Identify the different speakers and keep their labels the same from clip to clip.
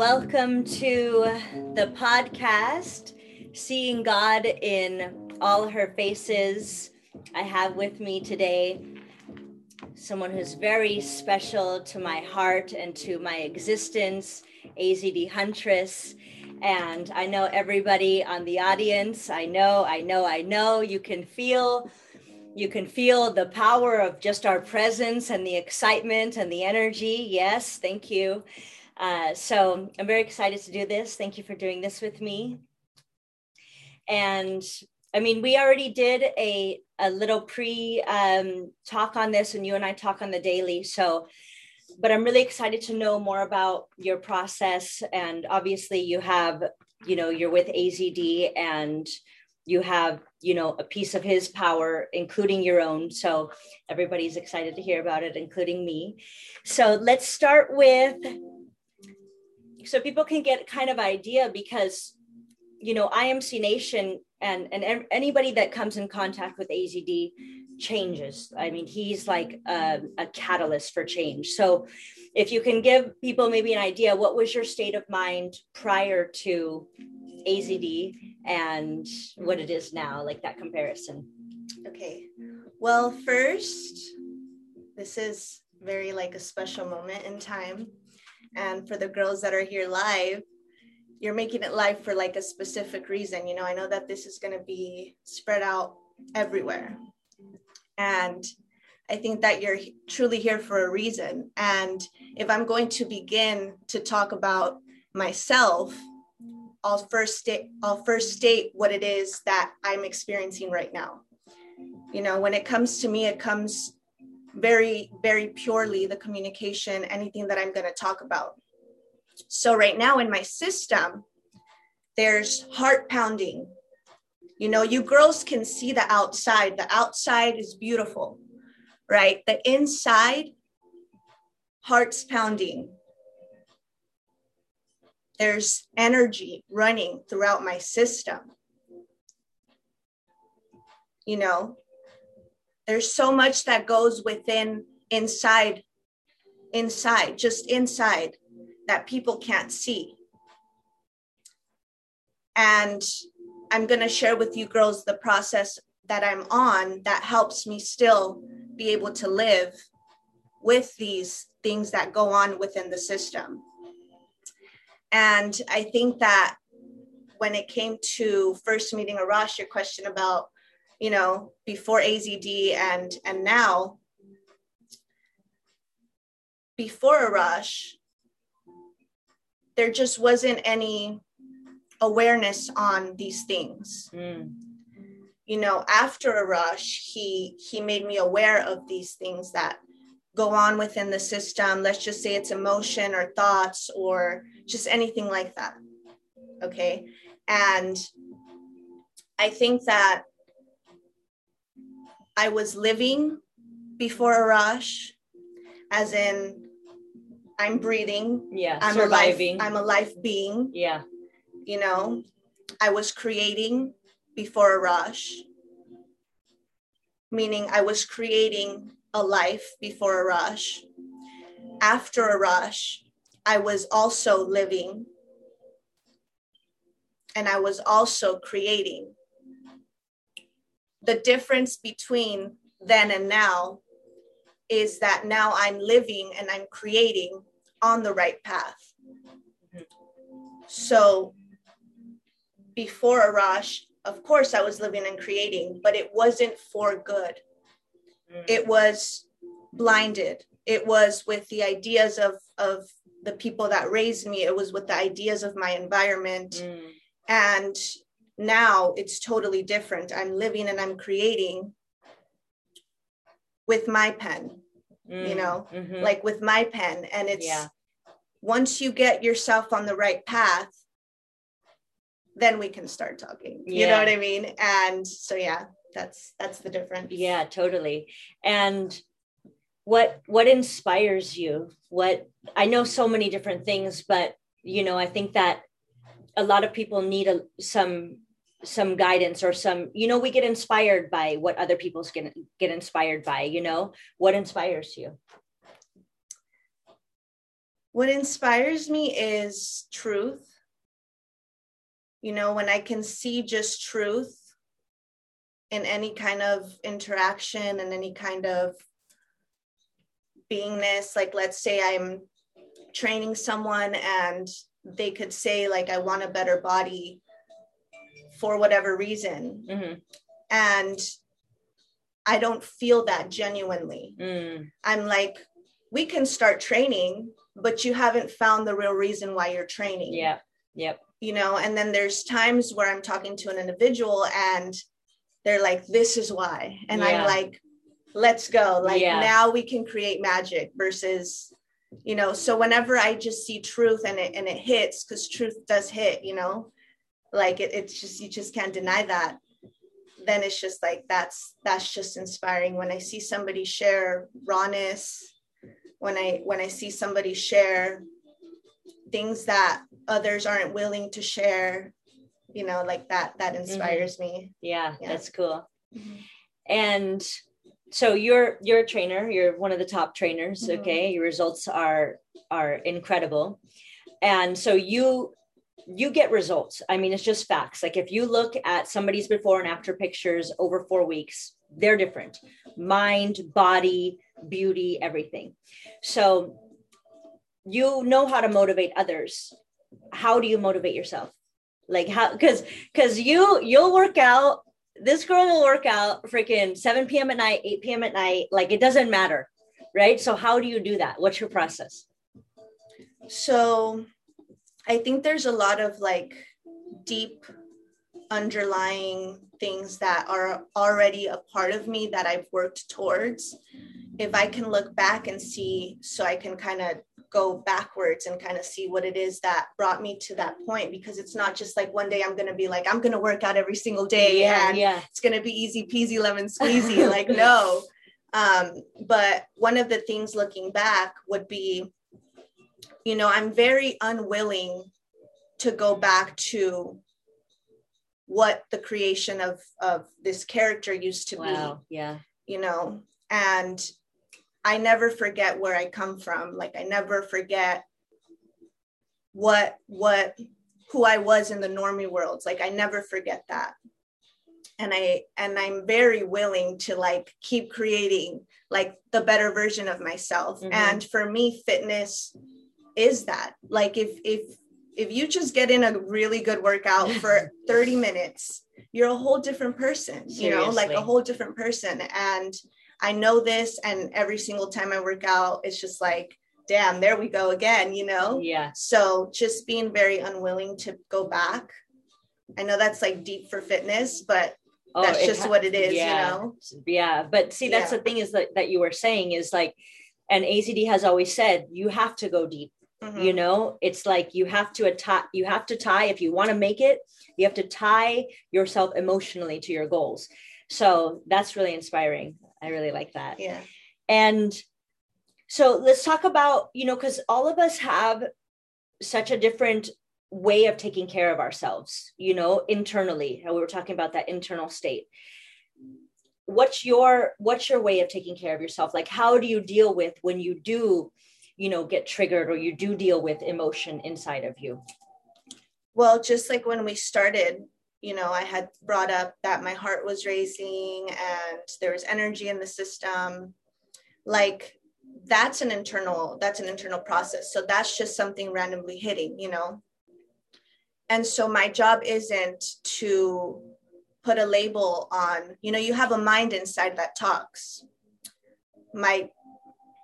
Speaker 1: Welcome to the podcast, Seeing God in All Her Faces. I have with me today someone who's very special to my heart and to my existence, AZD Huntress. And I know everybody on the audience, I know, I know, I know you can feel you can feel the power of just our presence and the excitement and the energy. Yes, thank you. Uh, so I'm very excited to do this. Thank you for doing this with me. And I mean, we already did a, a little pre um, talk on this, and you and I talk on the daily. So, but I'm really excited to know more about your process. And obviously, you have, you know, you're with AZD and you have you know a piece of his power including your own so everybody's excited to hear about it including me so let's start with so people can get kind of idea because you know imc nation and and anybody that comes in contact with azd changes. I mean he's like a, a catalyst for change. So if you can give people maybe an idea what was your state of mind prior to azd and what it is now like that comparison?
Speaker 2: Okay. Well first this is very like a special moment in time and for the girls that are here live, you're making it live for like a specific reason. You know, I know that this is going to be spread out everywhere. And I think that you're truly here for a reason. And if I'm going to begin to talk about myself, I'll first state I'll first state what it is that I'm experiencing right now. You know, when it comes to me, it comes very, very purely the communication, anything that I'm going to talk about. So, right now in my system, there's heart pounding. You know, you girls can see the outside. The outside is beautiful, right? The inside, heart's pounding. There's energy running throughout my system. You know, there's so much that goes within inside inside just inside that people can't see. And i'm going to share with you girls the process that i'm on that helps me still be able to live with these things that go on within the system. And i think that when it came to first meeting arash your question about you know, before AZD and and now. Before Arash, there just wasn't any awareness on these things. Mm. You know, after Arash, he he made me aware of these things that go on within the system. Let's just say it's emotion or thoughts or just anything like that. Okay. And I think that I was living before Arash, as in I'm breathing.
Speaker 1: Yeah,
Speaker 2: I'm surviving. A I'm a life being.
Speaker 1: Yeah.
Speaker 2: You know, I was creating before Arash, meaning I was creating a life before Arash. After Arash, I was also living and I was also creating the difference between then and now is that now I'm living and I'm creating on the right path. So before Arash, of course, I was living and creating, but it wasn't for good. Mm. It was blinded. It was with the ideas of, of the people that raised me, it was with the ideas of my environment. Mm. And now it's totally different. I'm living and I'm creating with my pen, mm, you know, mm-hmm. like with my pen. And it's yeah. once you get yourself on the right path, then we can start talking. You know what I mean? And so yeah, that's that's the difference.
Speaker 1: Yeah, totally. And what what inspires you? What I know so many different things, but you know, I think that a lot of people need a, some some guidance or some you know we get inspired by what other people's get, get inspired by you know what inspires you
Speaker 2: what inspires me is truth. You know, when I can see just truth in any kind of interaction and any kind of beingness, like let's say I'm training someone and they could say, like, I want a better body for whatever reason. Mm-hmm. And I don't feel that genuinely. Mm. I'm like, we can start training, but you haven't found the real reason why you're training.
Speaker 1: Yeah. Yep.
Speaker 2: You know, and then there's times where I'm talking to an individual and they're like, this is why. And yeah. I'm like, let's go. Like yeah. now we can create magic versus, you know, so whenever I just see truth and it and it hits, because truth does hit, you know, like it, it's just you just can't deny that then it's just like that's that's just inspiring when i see somebody share rawness when i when i see somebody share things that others aren't willing to share you know like that that mm-hmm. inspires mm-hmm.
Speaker 1: me yeah, yeah, that's cool mm-hmm. and so you're you're a trainer you're one of the top trainers mm-hmm. okay your results are are incredible and so you you get results. I mean, it's just facts. Like if you look at somebody's before and after pictures over four weeks, they're different mind, body, beauty, everything. So you know how to motivate others. How do you motivate yourself? Like how because because you you'll work out. This girl will work out freaking 7 p.m. at night, 8 p.m. at night. Like it doesn't matter. Right. So how do you do that? What's your process?
Speaker 2: So I think there's a lot of like deep underlying things that are already a part of me that I've worked towards. If I can look back and see, so I can kind of go backwards and kind of see what it is that brought me to that point because it's not just like one day I'm going to be like, I'm going to work out every single day yeah, and yeah. it's going to be easy peasy lemon squeezy. like, no. Um, but one of the things looking back would be you know, I'm very unwilling to go back to what the creation of of this character used to wow.
Speaker 1: be. Yeah.
Speaker 2: You know, and I never forget where I come from. Like I never forget what what who I was in the normie worlds. Like I never forget that. And I and I'm very willing to like keep creating like the better version of myself. Mm-hmm. And for me, fitness is that? Like if if if you just get in a really good workout for 30 minutes you're a whole different person Seriously. you know like a whole different person. And i know this and every single time i work out it's just like damn there we go again you know?
Speaker 1: Yeah.
Speaker 2: So just being very unwilling to go back. I know that's like deep for fitness but oh, that's just ha- what it is
Speaker 1: yeah.
Speaker 2: you know?
Speaker 1: Yeah but see that's yeah. the thing is that, that you were saying is like and azd has always said you have to go deep Mm-hmm. You know, it's like you have to tie, you have to tie, if you want to make it, you have to tie yourself emotionally to your goals. So that's really inspiring. I really like that.
Speaker 2: Yeah.
Speaker 1: And so let's talk about, you know, because all of us have such a different way of taking care of ourselves, you know, internally. How we were talking about that internal state. What's your what's your way of taking care of yourself? Like how do you deal with when you do you know get triggered or you do deal with emotion inside of you?
Speaker 2: Well just like when we started you know i had brought up that my heart was racing and there was energy in the system. Like that's an internal that's an internal process. So that's just something randomly hitting you know? And so my job isn't to put a label on you know you have a mind inside that talks. My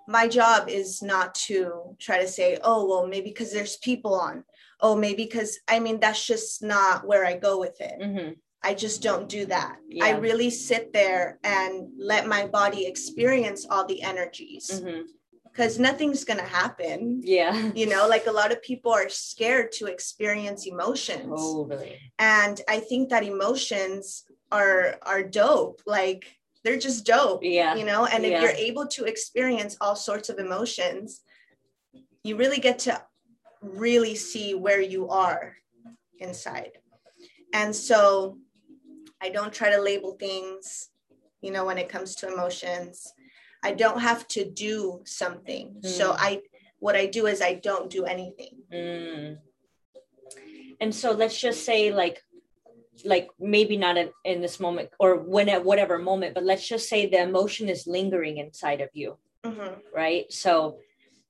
Speaker 2: my job is not to try to say, oh, well, maybe because there's people on. Oh, maybe because, I mean, that's just not where I go with it. Mm-hmm. I just don't do that. Yeah. I really sit there and let my body experience all the energies. Mm-hmm because nothing's going to happen.
Speaker 1: Yeah.
Speaker 2: You know, like a lot of people are scared to experience emotions.
Speaker 1: Oh, really?
Speaker 2: And I think that emotions are are dope. Like they're just dope.
Speaker 1: Yeah.
Speaker 2: You know, and if yeah. you're able to experience all sorts of emotions, you really get to really see where you are inside. And so I don't try to label things, you know, when it comes to emotions. I don't have to do something. Mm. So I what I do is I don't do anything.
Speaker 1: Mm. And so let's just say like like maybe not in, in this moment or when at whatever moment, but let's just say the emotion is lingering inside of you.
Speaker 2: Mhm.
Speaker 1: right? So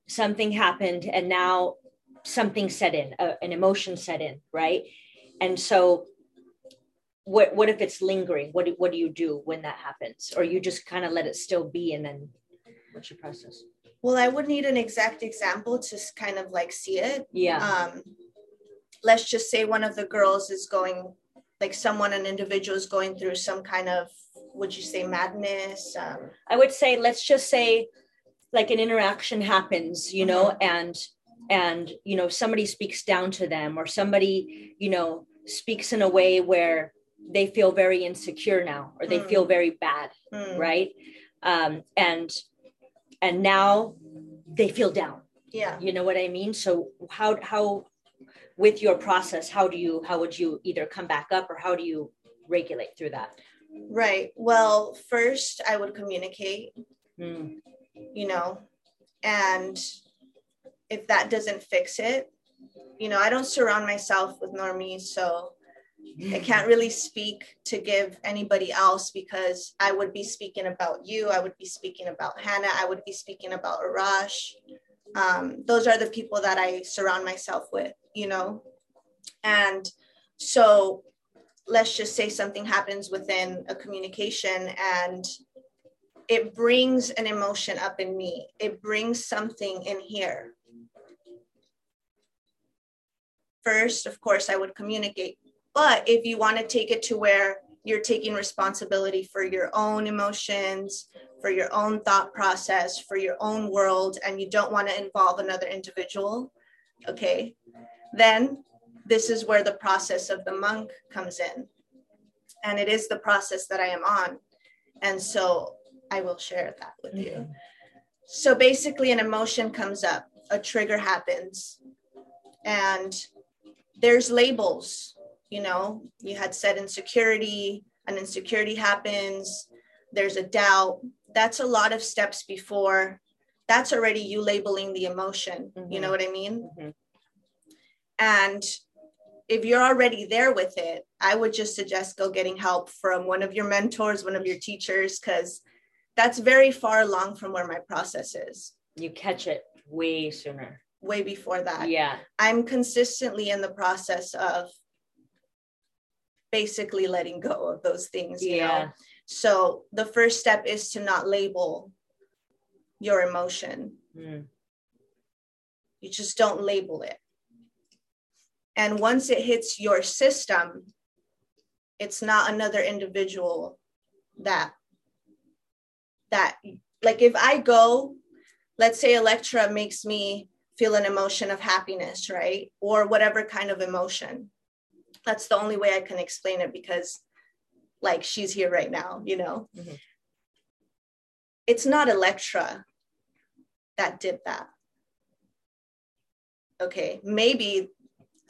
Speaker 1: something happened and now something set in, uh, an emotion set in, right? And so what what if it's lingering? What do, what do you do when that happens? Or you just kind of let it still be and then what's your process?
Speaker 2: Well, I would need an exact example to kind of like see it.
Speaker 1: Yeah.
Speaker 2: um, let's just say one of the girls is going like someone an individual is going through some kind of would you say madness um,
Speaker 1: I would say let's just say like an interaction happens, you know, and and you know somebody speaks down to them or somebody, you know, speaks in a way where they feel very insecure now or they
Speaker 2: Mm.
Speaker 1: feel very bad,
Speaker 2: hmm,
Speaker 1: right? Um and and now they feel down.
Speaker 2: yeah
Speaker 1: You know what I mean? So how how with your process, how do you how would you either come back up or how do you regulate through that?
Speaker 2: right well first i would communicate
Speaker 1: Mm.
Speaker 2: you know and if that doesn't fix it you know i don't surround myself with normies so I can't really speak to give anybody else because I would be speaking about you. I would be speaking about Hannah. I would be speaking about Arash. Um, those are the people that I surround myself with, you know? And so let's just say something happens within a communication and it brings an emotion up in me, it brings something in here. First, of course, I would communicate but if you want to take it to where you're taking responsibility for your own emotions, for your own thought process, for your own world, and you don't want to involve another individual, okay, then this is where the process of the monk comes in. And it is the process that I am on. And so I will share that with you. So basically, an emotion comes up, a trigger happens, and there's labels you know you had said insecurity an insecurity happens there's a doubt that's a lot of steps before that's already you labeling the emotion you know
Speaker 1: Mhm.
Speaker 2: what i mean
Speaker 1: Mhm.
Speaker 2: And if you're already there with it i would just suggest go getting help from one of your mentors one of your teachers because that's very far along from where my process is
Speaker 1: You catch it way sooner.
Speaker 2: way before that
Speaker 1: Yeah.
Speaker 2: i'm consistently in the process of basically letting go of those things you know
Speaker 1: Yeah.
Speaker 2: So the first step is to not label your emotion.
Speaker 1: Mm.
Speaker 2: You just don't label it. And once it hits your system, it's not another individual that that like if I go, let's say Electra makes me feel an emotion of happiness, right? Or whatever kind of emotion. That's the only way I can explain it because like she's here right now, you know.
Speaker 1: Mhm.
Speaker 2: It's not Electra that did that. Okay, maybe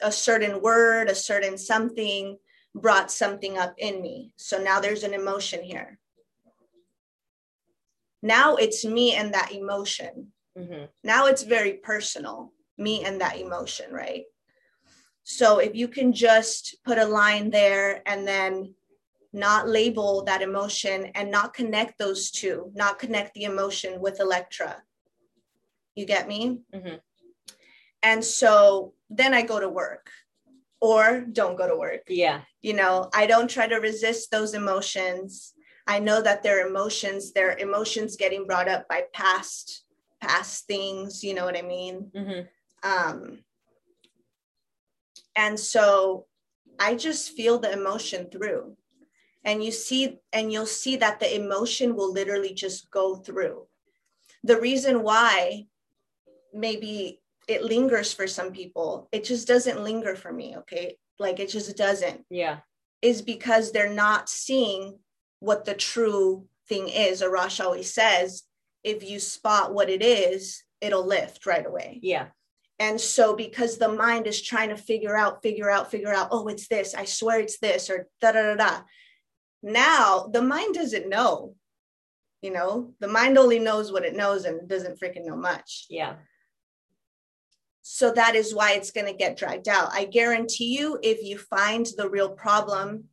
Speaker 2: a certain word, a certain something brought something up in me. So now there's an emotion here. Now it's me and that emotion.
Speaker 1: Mhm.
Speaker 2: Now it's very personal, me and that emotion, right? So if you can just put a line there and then not label that emotion and not connect those two, not connect the emotion with Electra. You get me?
Speaker 1: Mhm.
Speaker 2: And so then I go to work or don't go to work.
Speaker 1: Yeah.
Speaker 2: You know, I don't try to resist those emotions. I know that they're emotions, they're emotions getting brought up by past past things, you know what I mean?
Speaker 1: Mhm.
Speaker 2: Um and so I just feel the emotion through. And you see, and you'll see that the emotion will literally just go through. The reason why maybe it lingers for some people, it just doesn't linger for me, okay? Like it just doesn't,
Speaker 1: Yeah.
Speaker 2: is because they're not seeing what the true thing is. Arash always says, if you spot what it is, it'll lift right away.
Speaker 1: Yeah.
Speaker 2: And so, because the mind is trying to figure out, figure out, figure out, oh, it's this, I swear it's this, or da da da da. Now, the mind doesn't know. You know, the mind only knows what it knows and doesn't freaking know much.
Speaker 1: Yeah.
Speaker 2: So that is why it's going to get dragged out. I guarantee you, if you find the real problem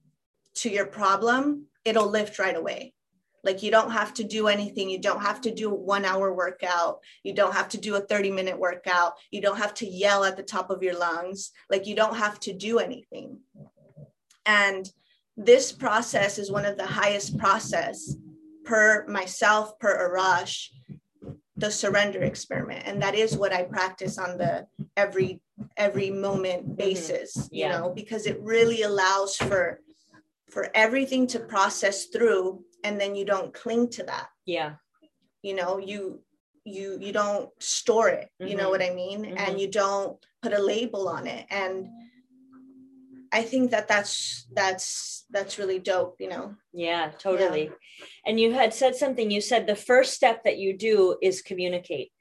Speaker 2: to your problem, it'll lift right away. Like you don't have to do anything. You don't have to do a one hour workout. You don't have to do a 30 minute workout. You don't have to yell at the top of your lungs. Like you don't have to do anything. And this process is one of the highest process per myself, per Arash, the surrender experiment. And that is what I practice on the every every moment mm-hmm. basis, mm-hmm. yeah. you know, because it really allows for for everything to process through and then you don't cling to that
Speaker 1: yeah
Speaker 2: you know you you you don't store it you mm-hmm. know what i mean mm-hmm. and you don't put a label on it and i think that that's that's that's really dope you know?
Speaker 1: Yeah totally. Yeah. and you had said something. You said the first step that you do is communicate.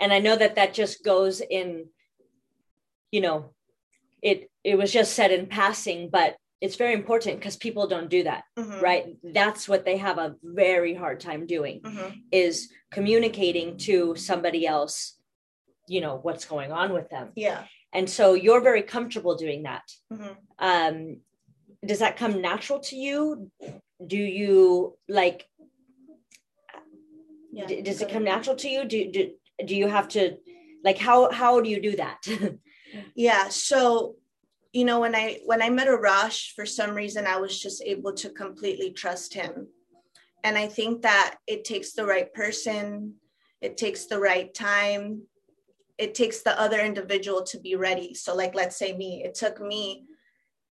Speaker 1: And i know that that just goes in you know it it was just said in passing but it's very important because people don't do that mm-hmm. right? That's what they have a very hard time doing mm-hmm. is communicating to somebody else you know what's going on with them.
Speaker 2: Yeah
Speaker 1: and so you're very comfortable doing that. Mm-hmm. um does that come natural to you? Do you like yeah, d- does it come natural to you? Do, do do you have to like how how do you do that?
Speaker 2: Yeah so you know when i when i met arash for some reason i was just able to completely trust him. And i think that it takes the right person it takes the right time it takes the other individual to be ready. So like let's say me it took me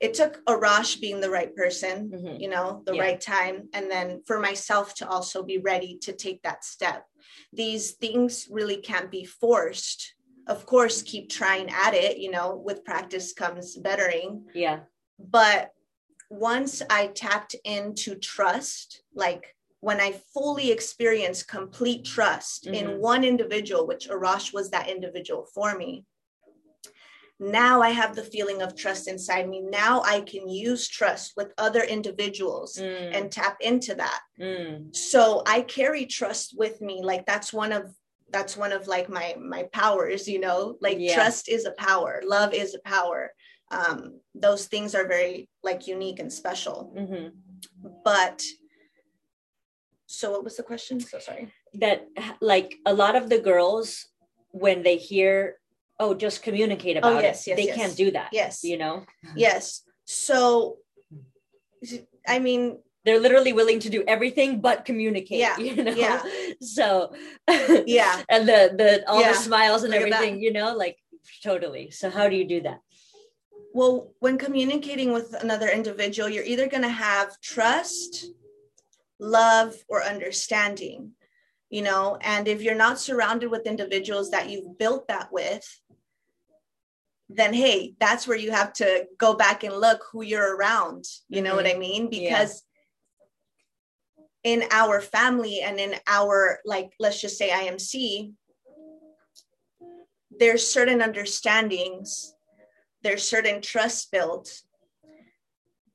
Speaker 2: it took arash being the right person mm-hmm. you know the yeah. right time and then for myself to also be ready to take that step. These things really can't be forced. Of course keep trying at it you know with practice comes bettering.
Speaker 1: Yeah.
Speaker 2: But once i tapped into trust like when i fully experienced complete trust mm-hmm. in one individual which arash was that individual for me now i have the feeling of trust inside me now i can use trust with other individuals mm. and tap into that mm. so i carry trust with me like that's one of that's one of like my my powers you know like yeah. trust is a power love is a power um those things are very like unique and special mm-hmm. but so what was the question? So sorry.
Speaker 1: That like a lot of the girls when they hear oh just communicate oh, about oh, yes, it yes, they yes. can't do that
Speaker 2: yes.
Speaker 1: you know?
Speaker 2: Yes. So i mean
Speaker 1: they're literally willing to do everything but communicate
Speaker 2: yeah
Speaker 1: you know?
Speaker 2: yeah.
Speaker 1: So
Speaker 2: yeah.
Speaker 1: and the the all yeah. the smiles and Look everything you know? Like totally. So how do you do that?
Speaker 2: Well when communicating with another individual you're either going to have trust love or understanding you know? And if you're not surrounded with individuals that you've built that with then hey that's where you have to go back and look who you're around you know mm-hmm. what i mean? Because in our family and in our like let's just say imc there's certain understandings there's certain trust built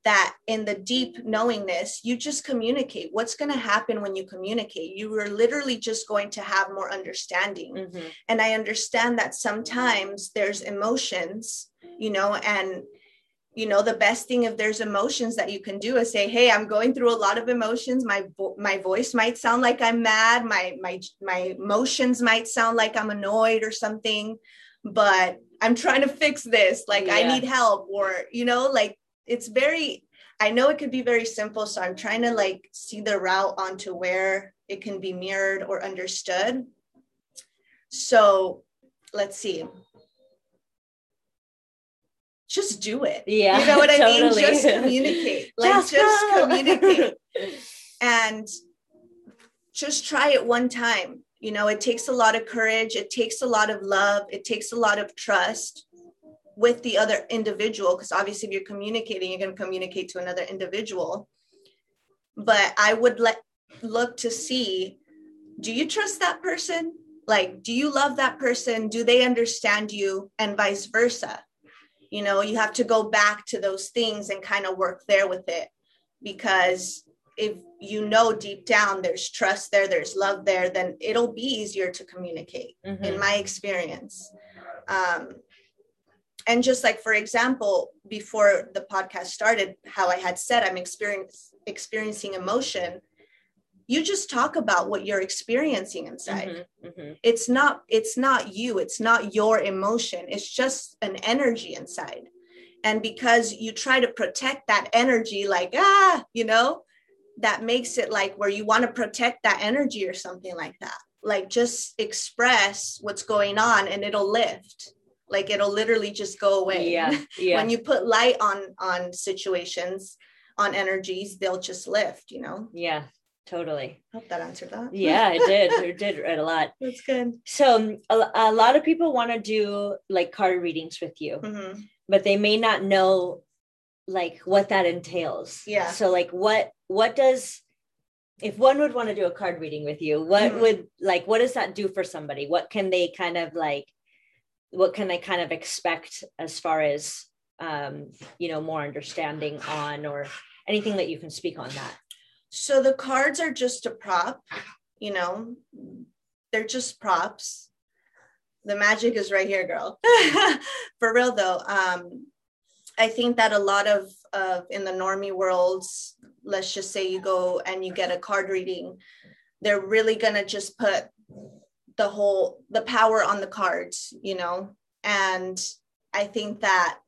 Speaker 2: that in the deep knowingness you just communicate. What's going to happen when you communicate? You are literally just going to have more understanding. Mm-hmm. and i understand that sometimes there's emotions you know and you know the best thing if there's emotions that you can do is say hey i'm going through a lot of emotions. My my voice might sound like i'm mad. My my my emotions might sound like i'm annoyed or something but i'm trying to fix this. Like yeah. i need help or you know like it's very i know it could be very simple so i'm trying to like see the route onto where it can be mirrored or understood so let's see just do it.
Speaker 1: Yeah.
Speaker 2: You know what I totally. mean? Just communicate. Like just, just communicate. and just try it one time. You know, it takes a lot of courage, it takes a lot of love, it takes a lot of trust with the other individual because obviously if you're communicating, you're going to communicate to another individual. But I would let look to see do you trust that person? Like, do you love that person? Do they understand you? And vice versa you know you have to go back to those things and kind of work there with it because if you know deep down there's trust there there's love there then it'll be easier to communicate mm-hmm. in my experience Um, and just like for example, before the podcast started, how I had said I'm experiencing emotion. You just talk about what you're experiencing inside.
Speaker 1: Mhm, mhm.
Speaker 2: It's not it's not you. It's not your emotion. It's just an energy inside. And because you try to protect that energy, like ah, you know, that makes it like where you want to protect that energy or something like that like just express what's going on and it'll lift like it'll literally just go away
Speaker 1: Yeah, yeah.
Speaker 2: when you put light on on situations on energies they'll just lift you know
Speaker 1: yeah, totally.
Speaker 2: hope that answered that
Speaker 1: Yeah, it did. It did read a lot.
Speaker 2: that's good
Speaker 1: So um, a, a lot of people want to do like card readings with you,
Speaker 2: hmm
Speaker 1: but they may not know like what that entails.
Speaker 2: Yeah.
Speaker 1: So like what what does if one would want to do a card reading with you, what
Speaker 2: Mhm.
Speaker 1: would like what does that do for somebody? What can they kind of like what can they kind of expect as far as um you know more understanding on or anything that you can speak on that?
Speaker 2: so the cards are just a prop you know they're just props the magic is right here girl for real though um i think that a lot of of in the normie worlds let's just say you go and you get a card reading they're really gonna just put the whole the power on the cards you know? And i think that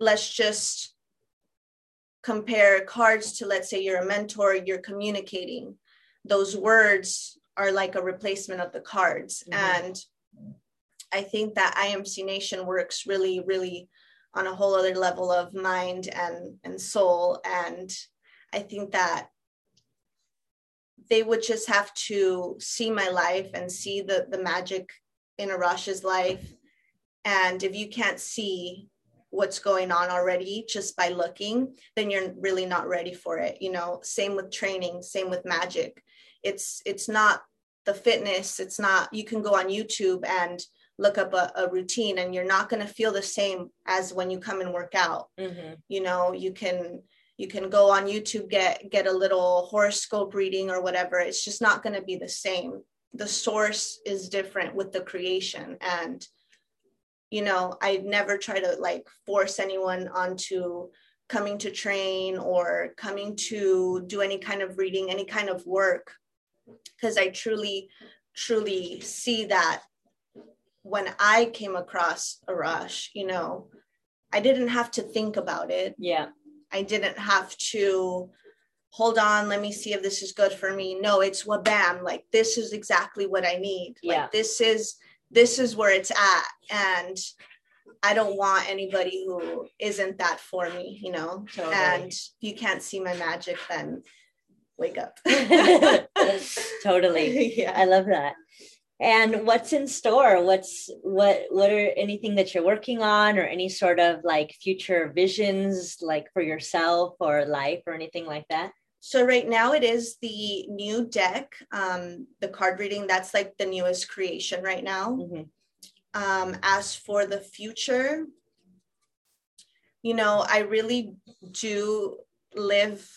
Speaker 2: let's just compare cards to let's say you're a mentor you're communicating. Those words are like a replacement of the cards.
Speaker 1: Mhm.
Speaker 2: and i think that imc nation works really really on a whole other level of mind and and soul. And i think that they would just have to see my life and see the the magic in arash's life. And if you can't see what's going on already just by looking then you're really not ready for it you know? Same with training same with magic. It's it's not the fitness it's not you can go on youtube and look up a, a routine and you're not going to feel the same as when you come and work out.
Speaker 1: Mhm.
Speaker 2: you know you can you can go on youtube get get a little horoscope reading or whatever. It's just not going to be the same. The source is different with the creation. And you know i never try to like force anyone onto coming to train or coming to do any kind of reading any kind of work. Because i truly truly see that when i came across Arash you know i didn't have to think about it.
Speaker 1: Yeah.
Speaker 2: I didn't have to hold on, let me see if this is good for me. No, it's what bam, like this is exactly what I need.
Speaker 1: Yeah.
Speaker 2: Like this is this is where it's at. And I don't want anybody who isn't that for me, you know.
Speaker 1: Totally.
Speaker 2: And if you can't see my magic, then wake up.
Speaker 1: totally.
Speaker 2: yeah.
Speaker 1: I love that. And what's in store? What's what what are anything that you're working on or any sort of like future visions like for yourself or life or anything like that?
Speaker 2: So right now it is the new deck, um, the card reading. That's like the newest creation right now.
Speaker 1: Mhm.
Speaker 2: um, as for the future, you know, I really do live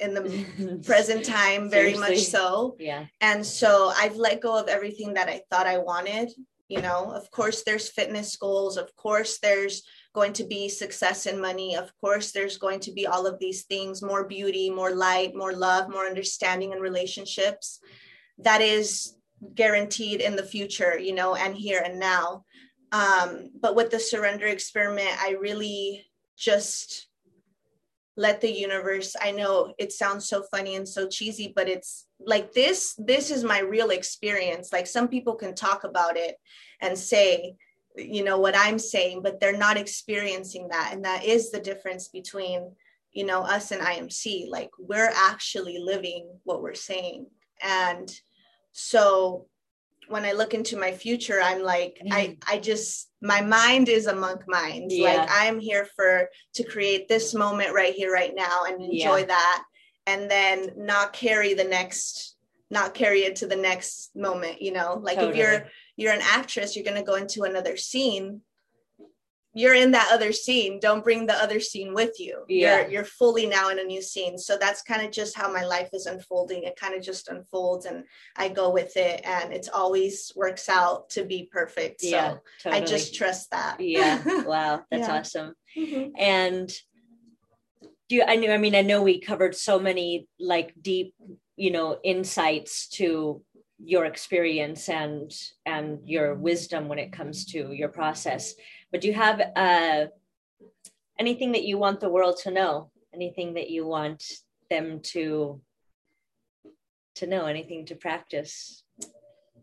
Speaker 2: in the present time very much so.
Speaker 1: Yeah.
Speaker 2: And so I've let go of everything that I thought I wanted. You know, of course, there's fitness goals. Of course, there's going to be success and money. Of course, there's going to be all of these things more beauty, more light, more love, more understanding in relationships. That is guaranteed in the future, you know, and here and now. Um, but with the surrender experiment, I really just let the universe i know it sounds so funny and so cheesy but it's like this this is my real experience. Like some people can talk about it and say you know what i'm saying but they're not experiencing that. And that is the difference between you know us and imc like we're actually living what we're saying. And so when i look into my future i'm like i mm-hmm. i just my mind is a monk mind
Speaker 1: Yeah.
Speaker 2: like i'm here for to create this moment right here right now and enjoy
Speaker 1: Yeah.
Speaker 2: that and then not carry the next not carry it to the next moment you know like if you're you're an actress you're going to go into another scene you're in that other scene don't bring the other scene with you yeah. you're you're fully now in a new scene so that's kind of just how my life is unfolding it kind of just unfolds and i go with it and it's always works out to be perfect so yeah, totally. i just trust that
Speaker 1: yeah wow that's yeah. awesome mm-hmm. and do you i know i mean i know we covered so many like deep you know insights to your experience and and your wisdom when it comes to your process but do you have uh, anything that you want the world to know? Anything that you want them to to know? Anything to practice?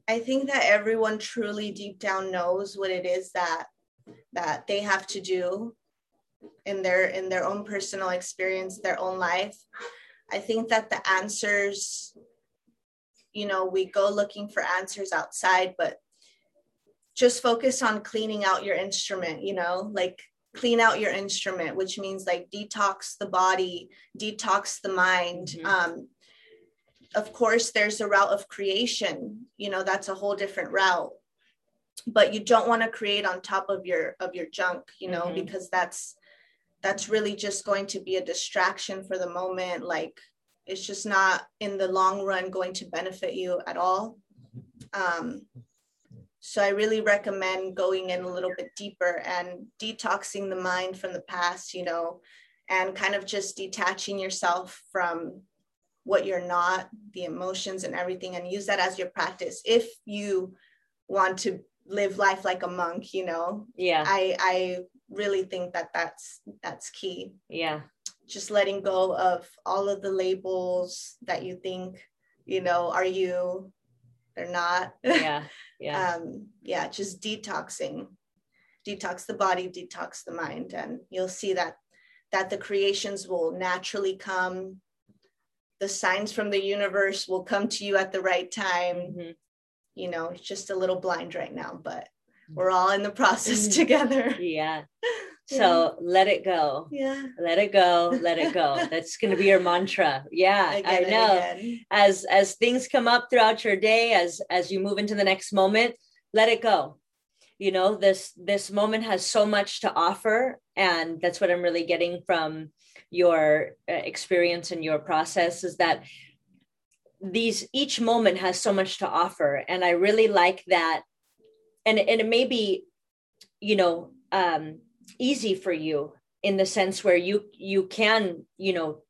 Speaker 2: I think that everyone truly deep down knows what it is that that they have to do in their in their own personal experience, their own life. I think that the answers, you know, we go looking for answers outside, but just focus on cleaning out your instrument, you know, like clean out your instrument, which means like detox the body, detox the mind. Mm-hmm. Um, of course, there's a route of creation, you know, that's a whole different route. But you don't want to create on top of your of your junk, you know, mm-hmm. because that's that's really just going to be a distraction for the moment. Like it's just not in the long run going to benefit you at all. Um, so I really recommend going in a little bit deeper and detoxing the mind from the past, you know, and kind of just detaching yourself from what you're not, the emotions and everything, and use that as your practice. If you want to live life like a monk, you know,
Speaker 1: yeah,
Speaker 2: I I really think that that's that's key.
Speaker 1: Yeah,
Speaker 2: just letting go of all of the labels that you think, you know, are you they're not.
Speaker 1: Yeah yeah.
Speaker 2: Um yeah just detoxing. Detox the body detox the mind and you'll see that that the creations will naturally come. The signs from the universe will come to you at the right time. Mm-hmm. you know it's just a little blind right now but we're all in the process mm-hmm. together.
Speaker 1: Yeah so yeah. let it go.
Speaker 2: Yeah.
Speaker 1: Let it go. Let it go. That's going to be your mantra. Yeah, I know. As as things come up throughout your day, as as you move into the next moment, let it go. You know, this this moment has so much to offer, and that's what I'm really getting from your uh, experience and your process is that these each moment has so much to offer, and I really like that. And and it may be, you know, um, easy for you in the sense where you you can you know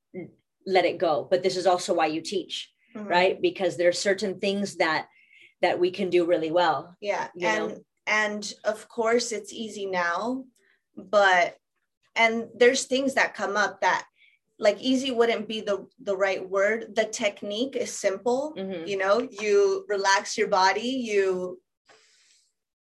Speaker 1: let it go but this is also why you teach mm-hmm. right because there's certain things that that we can do really well
Speaker 2: yeah and know? and of course it's easy now but and there's things that come up that like easy wouldn't be the the right word the technique is simple mm-hmm. you know you relax your body you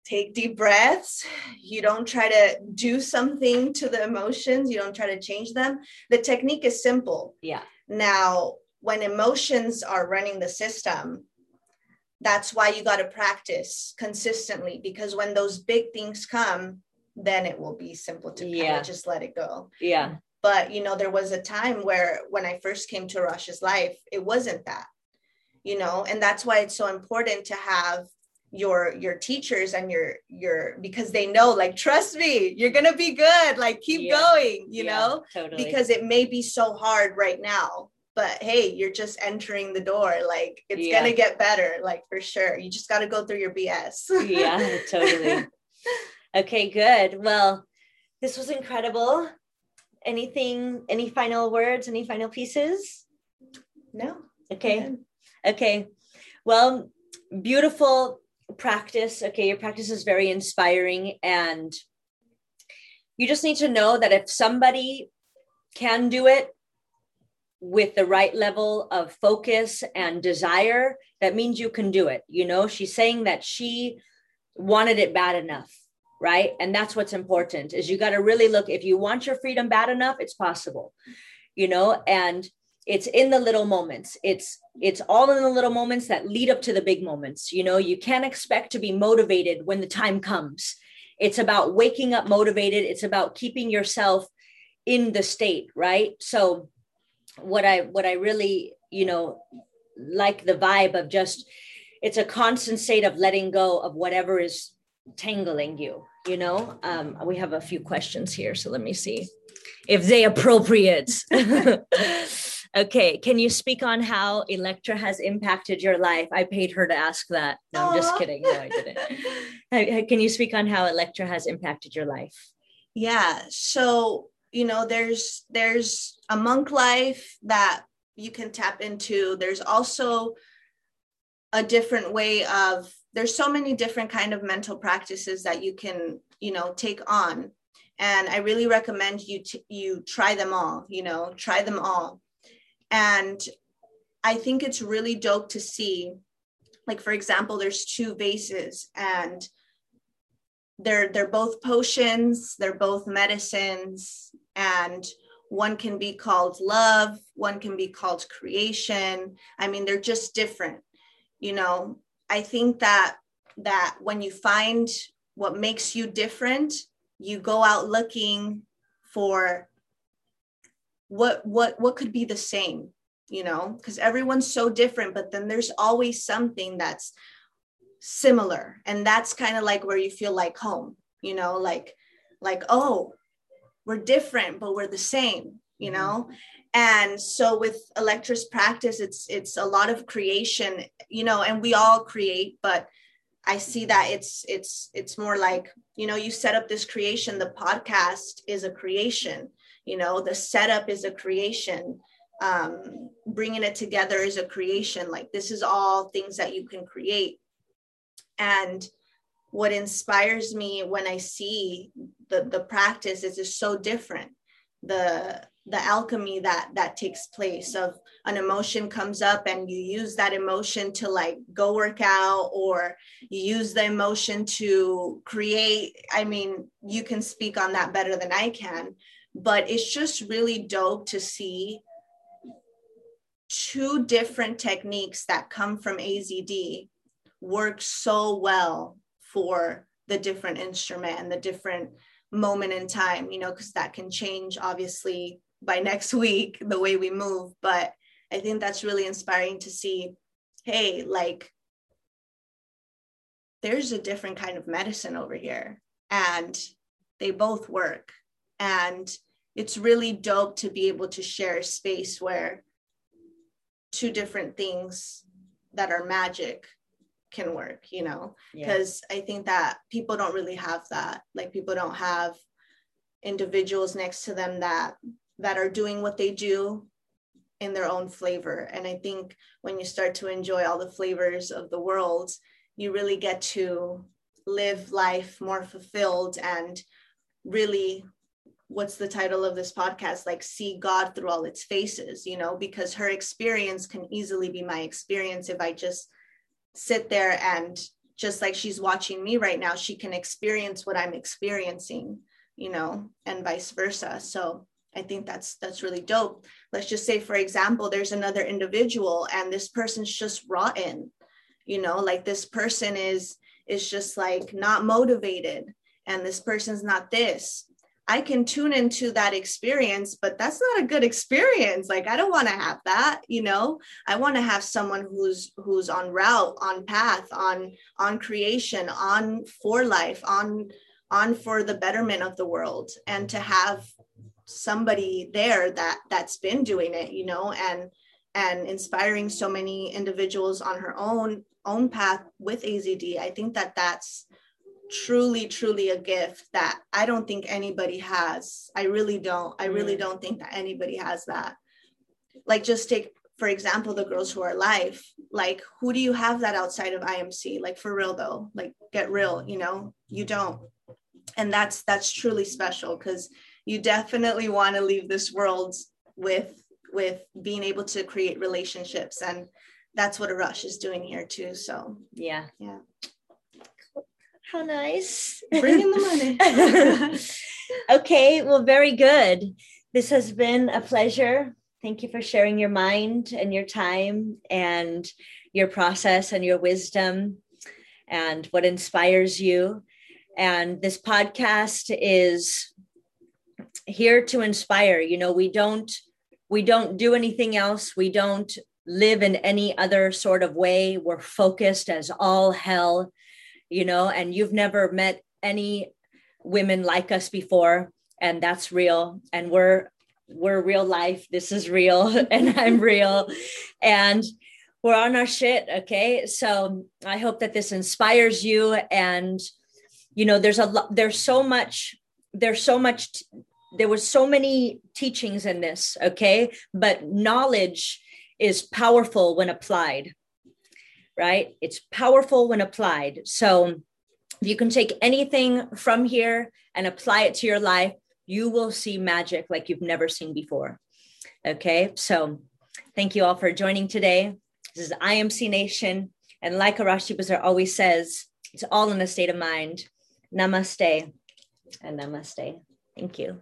Speaker 2: take deep breaths. You don't try to do something to the emotions, you don't try to change them. The technique is simple.
Speaker 1: Yeah.
Speaker 2: Now, when emotions are running the system, that's why you got to practice consistently because when those big things come, then it will be simple to yeah. kind of just let it go.
Speaker 1: Yeah.
Speaker 2: But you know, there was a time where when I first came to Arash's life, it wasn't that, you know, and that's why it's so important to have your your teachers and your your because they know like trust me you're gonna be good like keep yeah. going you yeah, know? totally. because it may be so hard right now but hey you're just entering the door like it's yeah. gonna get better like for sure. You just got to go through your bs
Speaker 1: yeah totally. Okay good. Well this was incredible. Anything any final words any final pieces?
Speaker 2: No.
Speaker 1: Okay. Okay. Well beautiful practice okay? Your practice is very inspiring and you just need to know that if somebody can do it with the right level of focus and desire that means you can do it you know? She's saying that she wanted it bad enough right? And that's what's important is you got to really look if you want your freedom bad enough it's possible you know? And it's in the little moments. It's it's all in the little moments that lead up to the big moments. You know you can't expect to be motivated when the time comes. It's about waking up motivated. It's about keeping yourself in the state right? So what i what i really you know like the vibe of just it's a constant state of letting go of whatever is tangling you you know? Um, we have a few questions here so let me see if they appropriate okay can you speak on how electra has impacted your life? I paid her to ask that. No i'm just kidding. No i didn't. Can you speak on how electra has impacted your life?
Speaker 2: Yeah so you know there's there's a monk life that you can tap into. There's also a different way of there's so many different kind of mental practices that you can you know take on. And i really recommend you to, you try them all you know try them all and i think it's really dope to see like for example there's two vases and they're they're both potions they're both medicines and one can be called love one can be called creation. I mean they're just different you know? I think that that when you find what makes you different you go out looking for what what what could be the same you know? Because everyone's so different but then there's always something that's similar. And that's kind of like where you feel like home you know? Like like oh we're different but we're the same you mm-hmm. know? And so with electra's practice it's it's a lot of creation you know and we all create but i see that it's it's it's more like you know you set up this creation the podcast is a creation you know the setup is a creation. Um bringing it together is a creation. Like this is all things that you can create. And what inspires me when i see the the practice is just so different. The the alchemy that that takes place of an emotion comes up and you use that emotion to like go work out or you use the emotion to create. I mean you can speak on that better than i can but it's just really dope to see two different techniques that come from azd work so well for the different instrument and the different moment in time you know because that can change obviously by next week the way we move. But i think that's really inspiring to see hey like there's a different kind of medicine over here and they both work and it's really dope to be able to share a space where two different things that are magic can work you know? Because yeah. i think that people don't really have that. Like people don't have individuals next to them that that are doing what they do in their own flavor. And i think when you start to enjoy all the flavors of the world you really get to live life more fulfilled and really what's the title of this podcast like see god through all its faces you know because her experience can easily be my experience if i just sit there and just like she's watching me right now, she can experience what I'm experiencing, you know, and vice versa. So I think that's that's really dope. Let's just say, for example, there's another individual and this person's just rotten, you know, like this person is is just like not motivated and this person's not this I can tune into that experience, but that's not a good experience. Like I don't want to have that, you know. I want to have someone who's who's on route, on path, on on creation, on for life, on on for the betterment of the world and to have somebody there that that's been doing it, you know, and and inspiring so many individuals on her own own path with AZD. I think that that's truly truly a gift that i don't think anybody has. I really don't. I really mm. don't think that anybody has that. Like just take for example the girls who are live like who do you have that outside of imc like for real though. Like get real you know? You don't. And that's that's truly special because you definitely want to leave this world with with being able to create relationships. And that's what Arash is doing here too. So
Speaker 1: yeah.
Speaker 2: yeah
Speaker 1: how nice.
Speaker 2: Bring in the
Speaker 1: money. okay, well, very good. This has been a pleasure. Thank you for sharing your mind and your time and your process and your wisdom and what inspires you. And this podcast is here to inspire. You know, we don't we don't do anything else. We don't live in any other sort of way. We're focused as all hell you know, and you've never met any women like us before, and that's real. And we're we're real life. This is real, and I'm real. And we're on our shit. Okay. So I hope that this inspires you. And, you know, there's a lot, there's so much, there's so much, t- there was so many teachings in this. Okay. But knowledge is powerful when applied, right? It's powerful when applied. So if you can take anything from here and apply it to your life, you will see magic like you've never seen before. Okay. So thank you all for joining today. This is IMC Nation. And like Arashi always says, it's all in the state of mind. Namaste and namaste. Thank you.